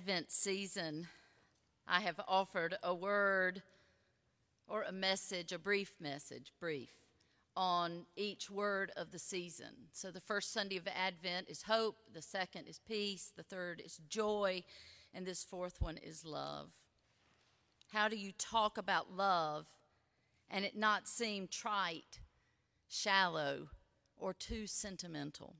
Advent season, I have offered a word or a message, a brief message, brief, on each word of the season. So the first Sunday of Advent is hope, the second is peace, the third is joy, and this fourth one is love. How do you talk about love and it not seem trite, shallow, or too sentimental?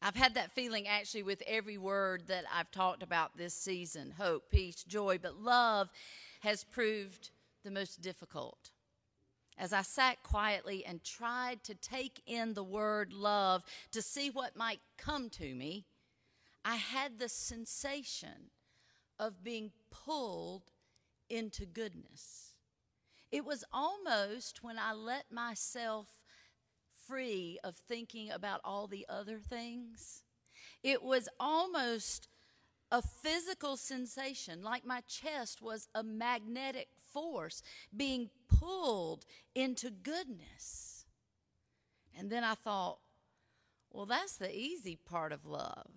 I've had that feeling actually with every word that I've talked about this season hope, peace, joy, but love has proved the most difficult. As I sat quietly and tried to take in the word love to see what might come to me, I had the sensation of being pulled into goodness. It was almost when I let myself free of thinking about all the other things. It was almost a physical sensation, like my chest was a magnetic force being pulled into goodness. And then I thought, well, that's the easy part of love.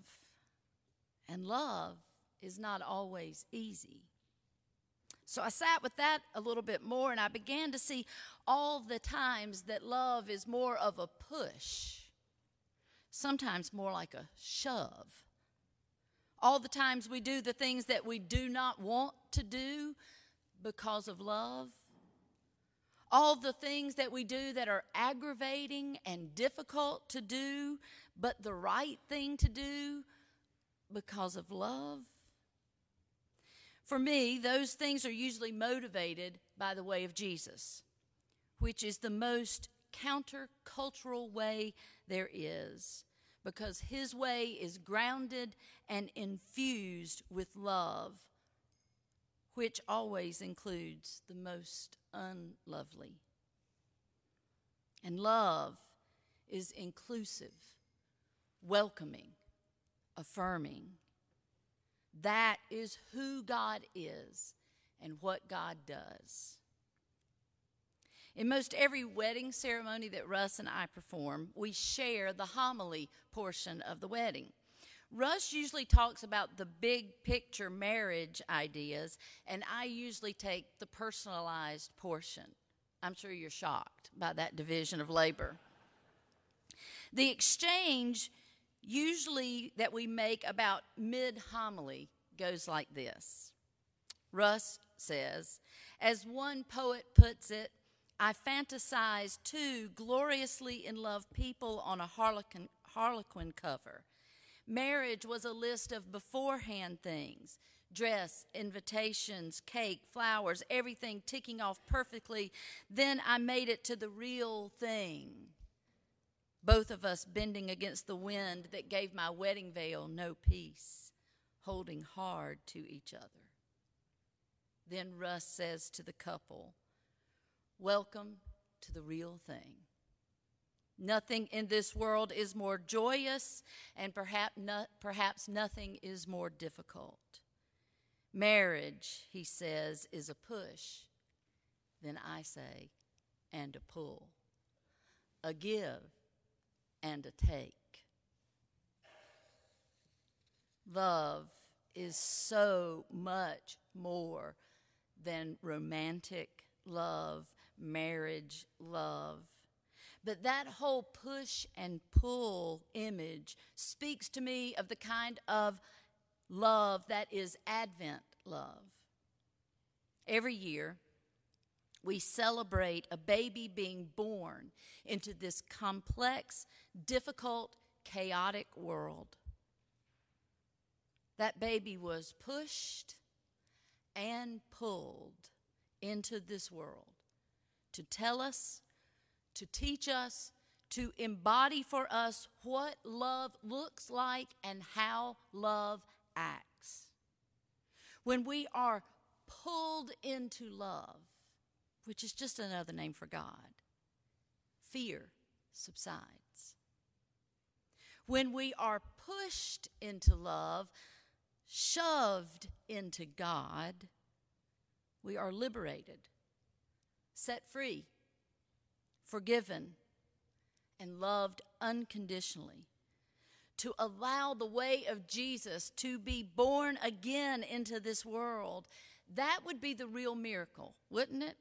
And love is not always easy. So I sat with that a little bit more and I began to see all the times that love is more of a push, sometimes more like a shove. All the times we do the things that we do not want to do because of love. All the things that we do that are aggravating and difficult to do, but the right thing to do because of love. For me, those things are usually motivated by the way of Jesus, which is the most countercultural way there is, because his way is grounded and infused with love, which always includes the most unlovely. And love is inclusive, welcoming, affirming that is who God is and what God does. In most every wedding ceremony that Russ and I perform, we share the homily portion of the wedding. Russ usually talks about the big picture marriage ideas, and I usually take the personalized portion. I'm sure you're shocked by that division of labor. The exchange usually that we make about mid homily goes like this Russ says, as one poet puts it, I fantasize two gloriously in love people on a harlequin, harlequin cover. Marriage was a list of beforehand things dress, invitations, cake, flowers, everything ticking off perfectly. Then I made it to the real thing both of us bending against the wind that gave my wedding veil no peace, holding hard to each other. Then Russ says to the couple, Welcome to the real thing. Nothing in this world is more joyous, and perhaps, perhaps nothing is more difficult. Marriage, he says, is a push, then I say, and a pull, a give and a take. Love is so much more than romantic love, marriage love. But that whole push and pull image speaks to me of the kind of love that is Advent love. Every year, we celebrate a baby being born into this complex, difficult, chaotic world. That baby was pushed and pulled into this world to tell us, to teach us, to embody for us what love looks like and how love acts. When we are pulled into love, which is just another name for God, fear subsides. When we are pushed into love, shoved into God, we are liberated, set free, forgiven, and loved unconditionally. to allow the way of Jesus to be born again into this world, that would be the real miracle, wouldn't it?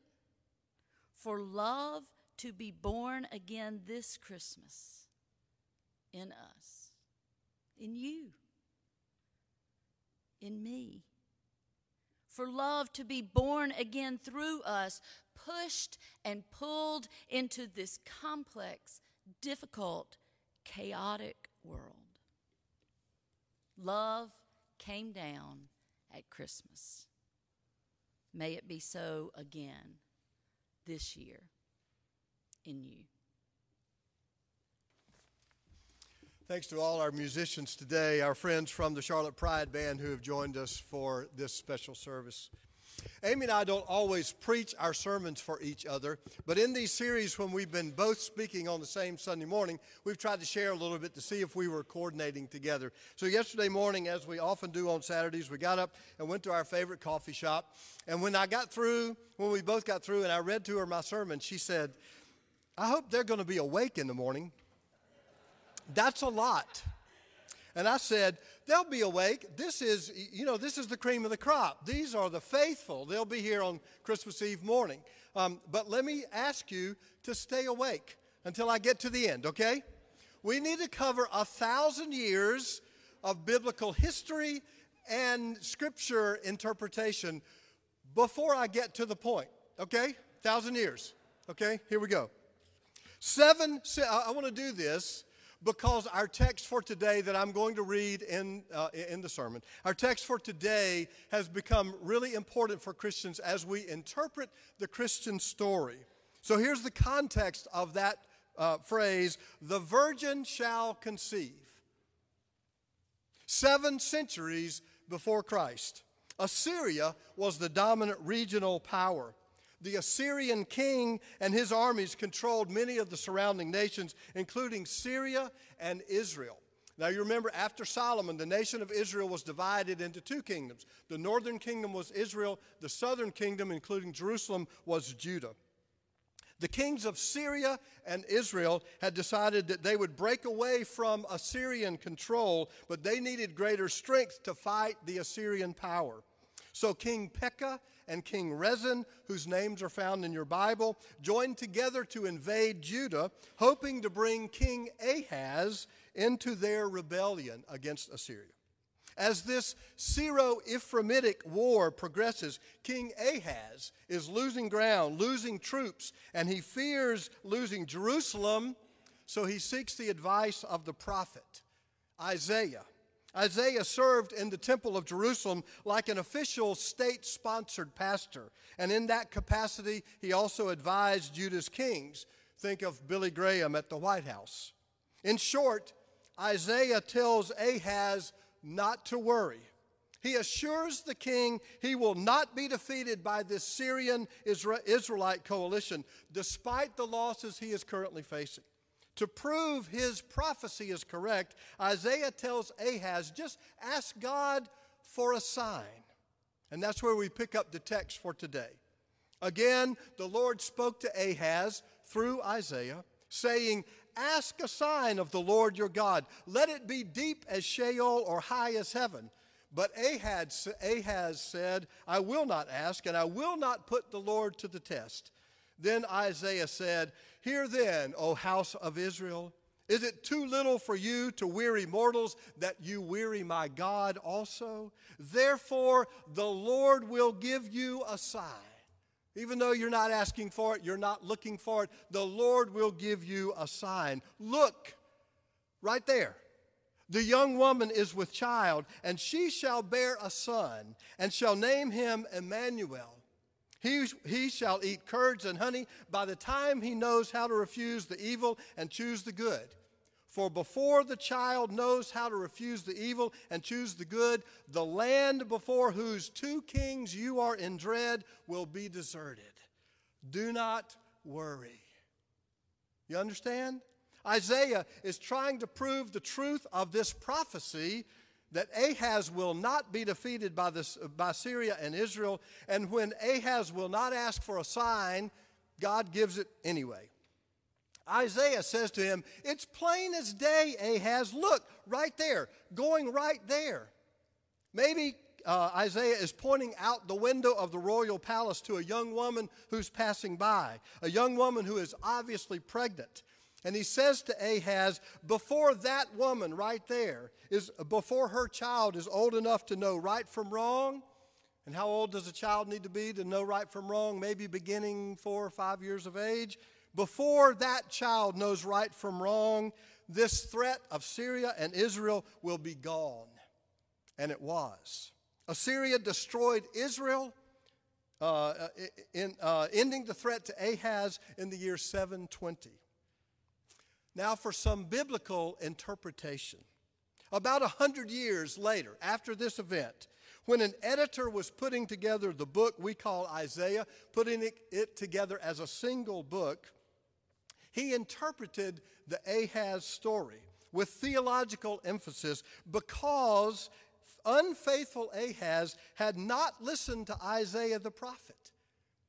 For love to be born again this Christmas in us, in you, in me. For love to be born again through us, pushed and pulled into this complex, difficult, chaotic world. Love came down at Christmas. May it be so again this year in you. Thanks to all our musicians today, our friends from the Charlotte Pride Band who have joined us for this special service. Amy and I don't always preach our sermons for each other, but in these series, when we've been both speaking on the same Sunday morning, we've tried to share a little bit to see if we were coordinating together. So, yesterday morning, as we often do on Saturdays, we got up and went to our favorite coffee shop. And when I got through, when we both got through, and I read to her my sermon, she said, I hope they're going to be awake in the morning. That's a lot. And I said, they'll be awake. This is, you know, this is the cream of the crop. These are the faithful. They'll be here on Christmas Eve morning. Um, but let me ask you to stay awake until I get to the end, okay? We need to cover a thousand years of biblical history and scripture interpretation before I get to the point, okay? Thousand years, okay? Here we go. Seven, I want to do this because our text for today that I'm going to read in, uh, in the sermon, our text for today has become really important for Christians as we interpret the Christian story. So here's the context of that uh, phrase the virgin shall conceive. Seven centuries before Christ, Assyria was the dominant regional power the Assyrian king and his armies controlled many of the surrounding nations, including Syria and Israel. Now, you remember after Solomon, the nation of Israel was divided into two kingdoms. The northern kingdom was Israel, the southern kingdom, including Jerusalem, was Judah. The kings of Syria and Israel had decided that they would break away from Assyrian control, but they needed greater strength to fight the Assyrian power. So King Pekah and King Rezin, whose names are found in your Bible, joined together to invade Judah, hoping to bring King Ahaz into their rebellion against Assyria. As this Syro Ephraimitic war progresses, King Ahaz is losing ground, losing troops, and he fears losing Jerusalem, so he seeks the advice of the prophet Isaiah Isaiah served in the temple of Jerusalem like an official state sponsored pastor. And in that capacity, he also advised Judah's kings. Think of Billy Graham at the White House. In short, Isaiah tells Ahaz not to worry. He assures the king he will not be defeated by this Syrian Israelite coalition, despite the losses he is currently facing. To prove his prophecy is correct, Isaiah tells Ahaz, just ask God for a sign. And that's where we pick up the text for today. Again, the Lord spoke to Ahaz through Isaiah, saying, Ask a sign of the Lord your God. Let it be deep as Sheol or high as heaven. But Ahaz, Ahaz said, I will not ask, and I will not put the Lord to the test. Then Isaiah said, Hear then, O house of Israel, is it too little for you to weary mortals that you weary my God also? Therefore, the Lord will give you a sign. Even though you're not asking for it, you're not looking for it, the Lord will give you a sign. Look, right there. The young woman is with child, and she shall bear a son, and shall name him Emmanuel he, he shall eat curds and honey by the time he knows how to refuse the evil and choose the good. For before the child knows how to refuse the evil and choose the good, the land before whose two kings you are in dread will be deserted. Do not worry. You understand? Isaiah is trying to prove the truth of this prophecy that Ahaz will not be defeated by, this, by Syria and Israel, and when Ahaz will not ask for a sign, God gives it anyway. Isaiah says to him, It's plain as day, Ahaz. Look, right there, going right there. Maybe uh, Isaiah is pointing out the window of the royal palace to a young woman who's passing by, a young woman who is obviously pregnant. And he says to Ahaz, before that woman right there is, before her child is old enough to know right from wrong, and how old does a child need to be to know right from wrong? Maybe beginning four or five years of age. Before that child knows right from wrong, this threat of Syria and Israel will be gone. And it was. Assyria destroyed Israel, uh, in, uh, ending the threat to Ahaz in the year 720. Now, for some biblical interpretation. About a hundred years later, after this event, when an editor was putting together the book we call Isaiah, putting it, together as a single book, he interpreted the Ahaz story with theological emphasis because unfaithful Ahaz had not listened to Isaiah the prophet.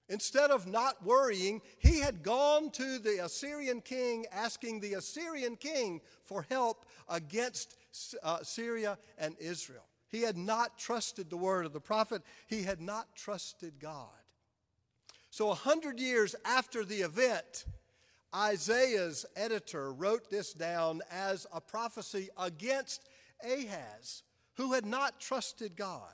Instead of not worrying, he had gone to the Assyrian king asking the Assyrian king for help against uh, Syria and Israel. He had not trusted the word of the prophet, he had not trusted God. So, a hundred years after the event, Isaiah's editor wrote this down as a prophecy against Ahaz, who had not trusted God.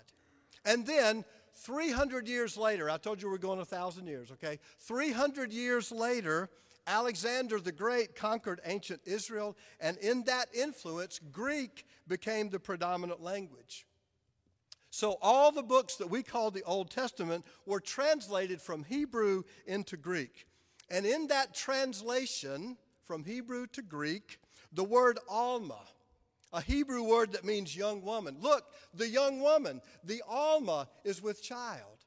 And then 300 years later, I told you we're going a thousand years, okay? 300 years later, Alexander the Great conquered ancient Israel, and in that influence, Greek became the predominant language. So, all the books that we call the Old Testament were translated from Hebrew into Greek. And in that translation from Hebrew to Greek, the word Alma, a Hebrew word that means young woman. Look, the young woman, the Alma, is with child.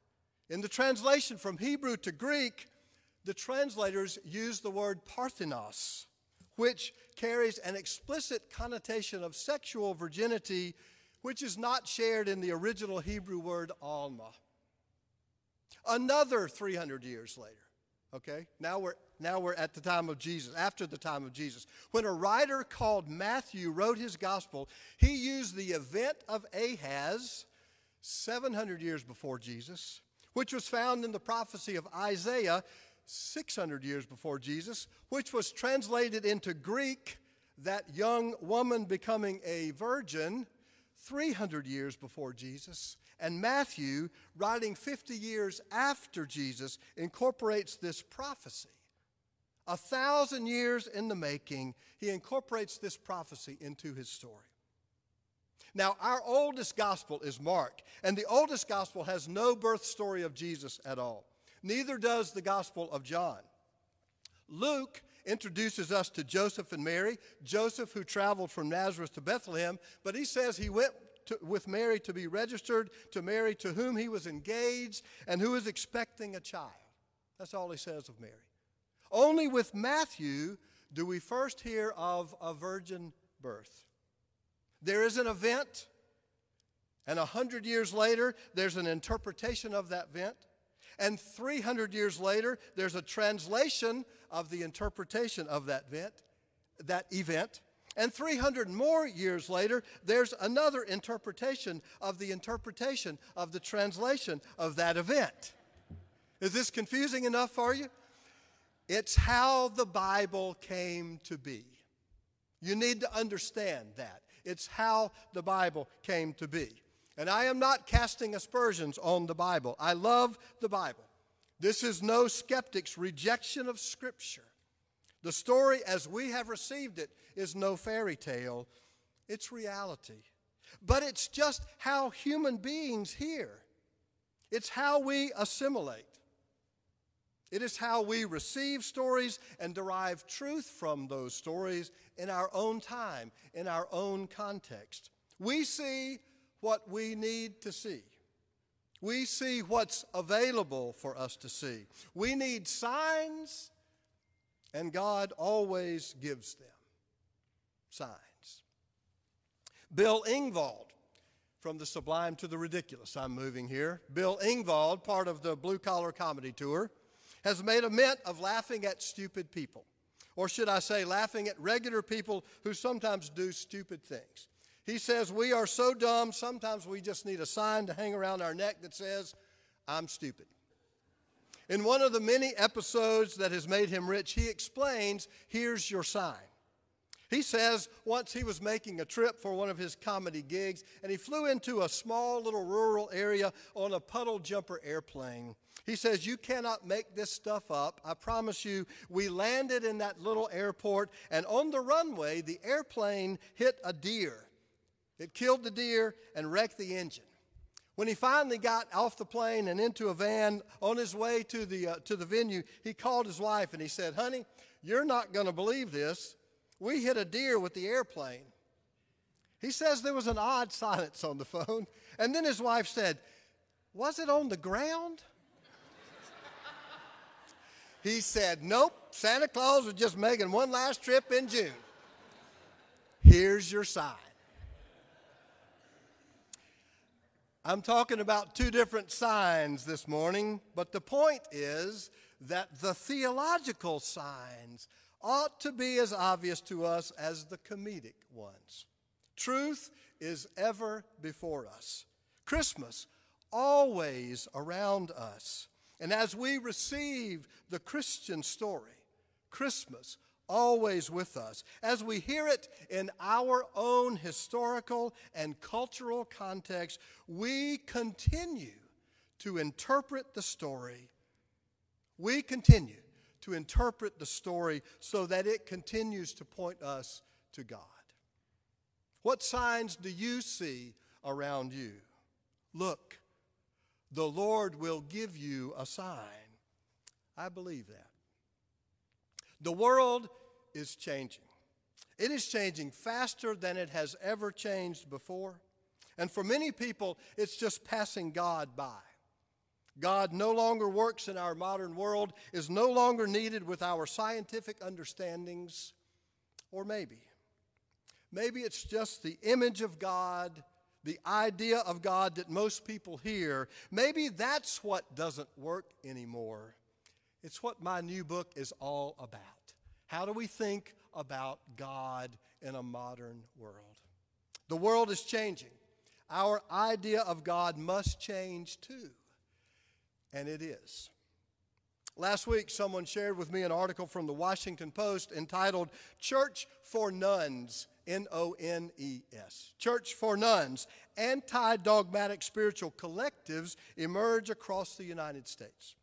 In the translation from Hebrew to Greek, the translators use the word parthenos, which carries an explicit connotation of sexual virginity, which is not shared in the original Hebrew word Alma. Another 300 years later, okay, now we're now we're at the time of Jesus, after the time of Jesus. When a writer called Matthew wrote his gospel, he used the event of Ahaz 700 years before Jesus, which was found in the prophecy of Isaiah 600 years before Jesus, which was translated into Greek, that young woman becoming a virgin 300 years before Jesus. And Matthew, writing 50 years after Jesus, incorporates this prophecy a thousand years in the making, he incorporates this prophecy into his story. Now, our oldest gospel is Mark, and the oldest gospel has no birth story of Jesus at all. Neither does the gospel of John. Luke introduces us to Joseph and Mary, Joseph who traveled from Nazareth to Bethlehem, but he says he went to, with Mary to be registered to Mary to whom he was engaged and who is expecting a child. That's all he says of Mary. Only with Matthew do we first hear of a virgin birth. There is an event, and a hundred years later, there's an interpretation of that event. And 300 years later, there's a translation of the interpretation of that event. That event. And 300 more years later, there's another interpretation of the interpretation of the translation of that event. Is this confusing enough for you? It's how the Bible came to be. You need to understand that. It's how the Bible came to be. And I am not casting aspersions on the Bible. I love the Bible. This is no skeptic's rejection of Scripture. The story as we have received it is no fairy tale, it's reality. But it's just how human beings hear, it's how we assimilate. It is how we receive stories and derive truth from those stories in our own time, in our own context. We see what we need to see. We see what's available for us to see. We need signs, and God always gives them signs. Bill Engvall, from the sublime to the ridiculous, I'm moving here. Bill Engvall, part of the Blue Collar Comedy Tour has made a mint of laughing at stupid people. Or should I say, laughing at regular people who sometimes do stupid things. He says, We are so dumb, sometimes we just need a sign to hang around our neck that says, I'm stupid. In one of the many episodes that has made him rich, he explains, Here's your sign. He says once he was making a trip for one of his comedy gigs, and he flew into a small little rural area on a puddle jumper airplane. He says, You cannot make this stuff up. I promise you. We landed in that little airport, and on the runway, the airplane hit a deer. It killed the deer and wrecked the engine. When he finally got off the plane and into a van on his way to the, uh, to the venue, he called his wife and he said, Honey, you're not going to believe this. We hit a deer with the airplane. He says there was an odd silence on the phone. And then his wife said, Was it on the ground? He said, Nope, Santa Claus was just making one last trip in June. Here's your sign. I'm talking about two different signs this morning, but the point is that the theological signs ought to be as obvious to us as the comedic ones. Truth is ever before us. Christmas always around us. And as we receive the Christian story, Christmas always with us. As we hear it in our own historical and cultural context, we continue to interpret the story. We continue to interpret the story so that it continues to point us to God. What signs do you see around you? Look, the Lord will give you a sign. I believe that. The world is changing. It is changing faster than it has ever changed before. And for many people, it's just passing God by. God no longer works in our modern world, is no longer needed with our scientific understandings, or maybe. Maybe it's just the image of God, the idea of God that most people hear. Maybe that's what doesn't work anymore. It's what my new book is all about. How do we think about God in a modern world? The world is changing. Our idea of God must change too and it is. Last week, someone shared with me an article from the Washington Post entitled Church for Nones, N O N E S. Church for Nones, anti dogmatic spiritual collectives emerge across the United States.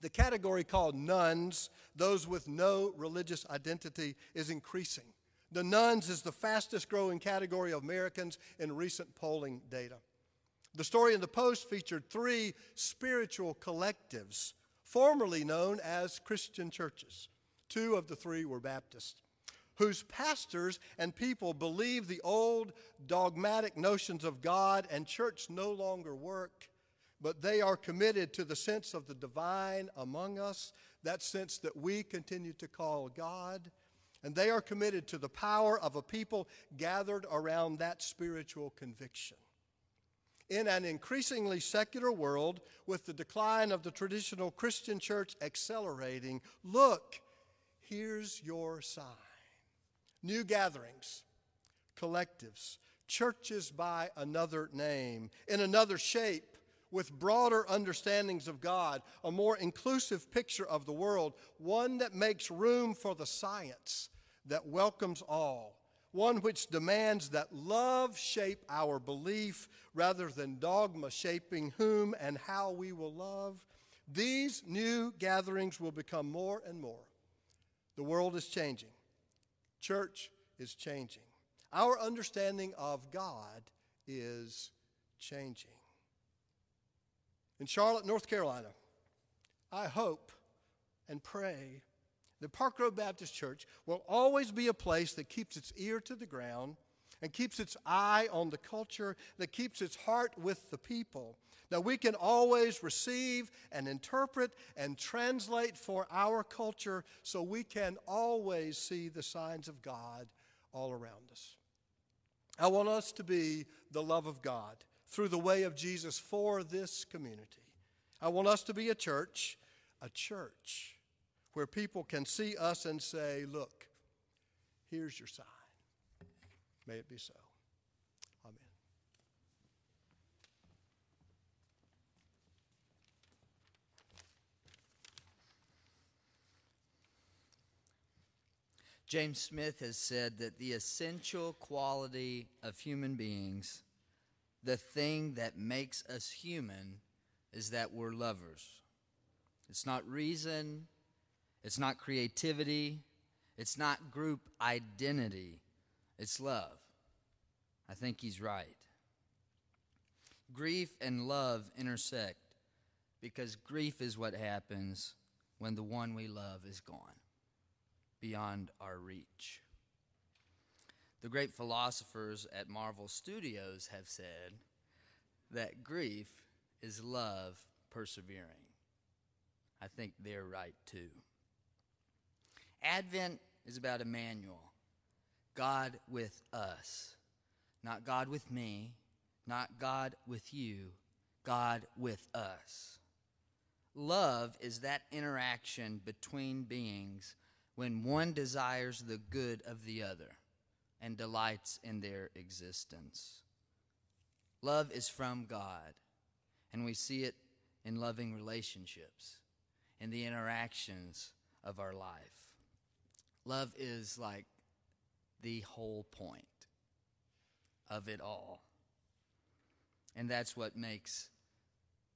The category called nones, those with no religious identity, is increasing. The nones is the fastest growing category of Americans in recent polling data. The story in the Post featured three spiritual collectives, formerly known as Christian churches. Two of the three were Baptist, whose pastors and people believe the old dogmatic notions of God and church no longer work, but they are committed to the sense of the divine among us, that sense that we continue to call God. And they are committed to the power of a people gathered around that spiritual conviction in an increasingly secular world with the decline of the traditional Christian church accelerating, look, here's your sign. New gatherings, collectives, churches by another name, in another shape, with broader understandings of God, a more inclusive picture of the world, one that makes room for the science that welcomes all one which demands that love shape our belief rather than dogma shaping whom and how we will love, these new gatherings will become more and more. The world is changing, church is changing. Our understanding of God is changing. In Charlotte, North Carolina, I hope and pray the Park Road Baptist Church will always be a place that keeps its ear to the ground and keeps its eye on the culture, that keeps its heart with the people, that we can always receive and interpret and translate for our culture so we can always see the signs of God all around us. I want us to be the love of God through the way of Jesus for this community. I want us to be a church, a church where people can see us and say, Look, here's your sign. May it be so. Amen. James Smith has said that the essential quality of human beings, the thing that makes us human, is that we're lovers. It's not reason, it's not creativity, it's not group identity, it's love. I think he's right. Grief and love intersect because grief is what happens when the one we love is gone beyond our reach. The great philosophers at Marvel Studios have said that grief is love persevering. I think they're right too. Advent is about Emmanuel, God with us, not God with me, not God with you, God with us. Love is that interaction between beings when one desires the good of the other and delights in their existence. Love is from God, and we see it in loving relationships, in the interactions of our life. Love is like the whole point of it all. And that's what makes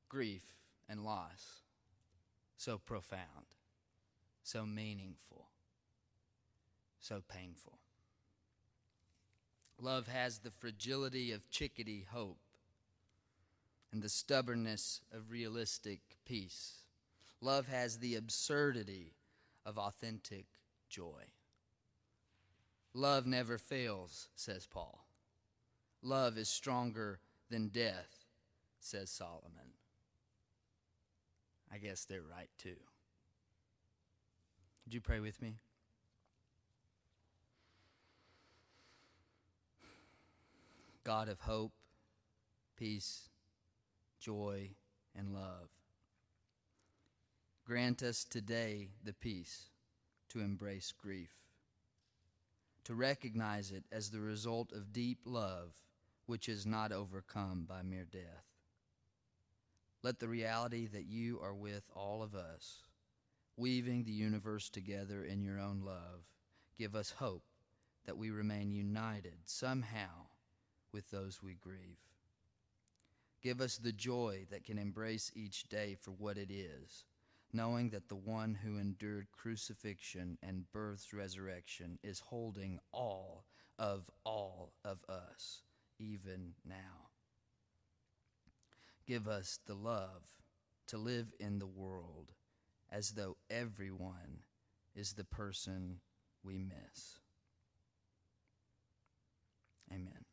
grief and loss so profound, so meaningful so painful. Love has the fragility of chickadee hope and the stubbornness of realistic peace. Love has the absurdity of authentic joy. Love never fails, says Paul. Love is stronger than death, says Solomon. I guess they're right too. Would you pray with me? God of hope, peace, joy, and love. Grant us today the peace to embrace grief, to recognize it as the result of deep love which is not overcome by mere death. Let the reality that you are with all of us, weaving the universe together in your own love, give us hope that we remain united somehow with those we grieve. Give us the joy that can embrace each day for what it is, knowing that the one who endured crucifixion and birth's resurrection is holding all of all of us, even now. Give us the love to live in the world as though everyone is the person we miss. Amen.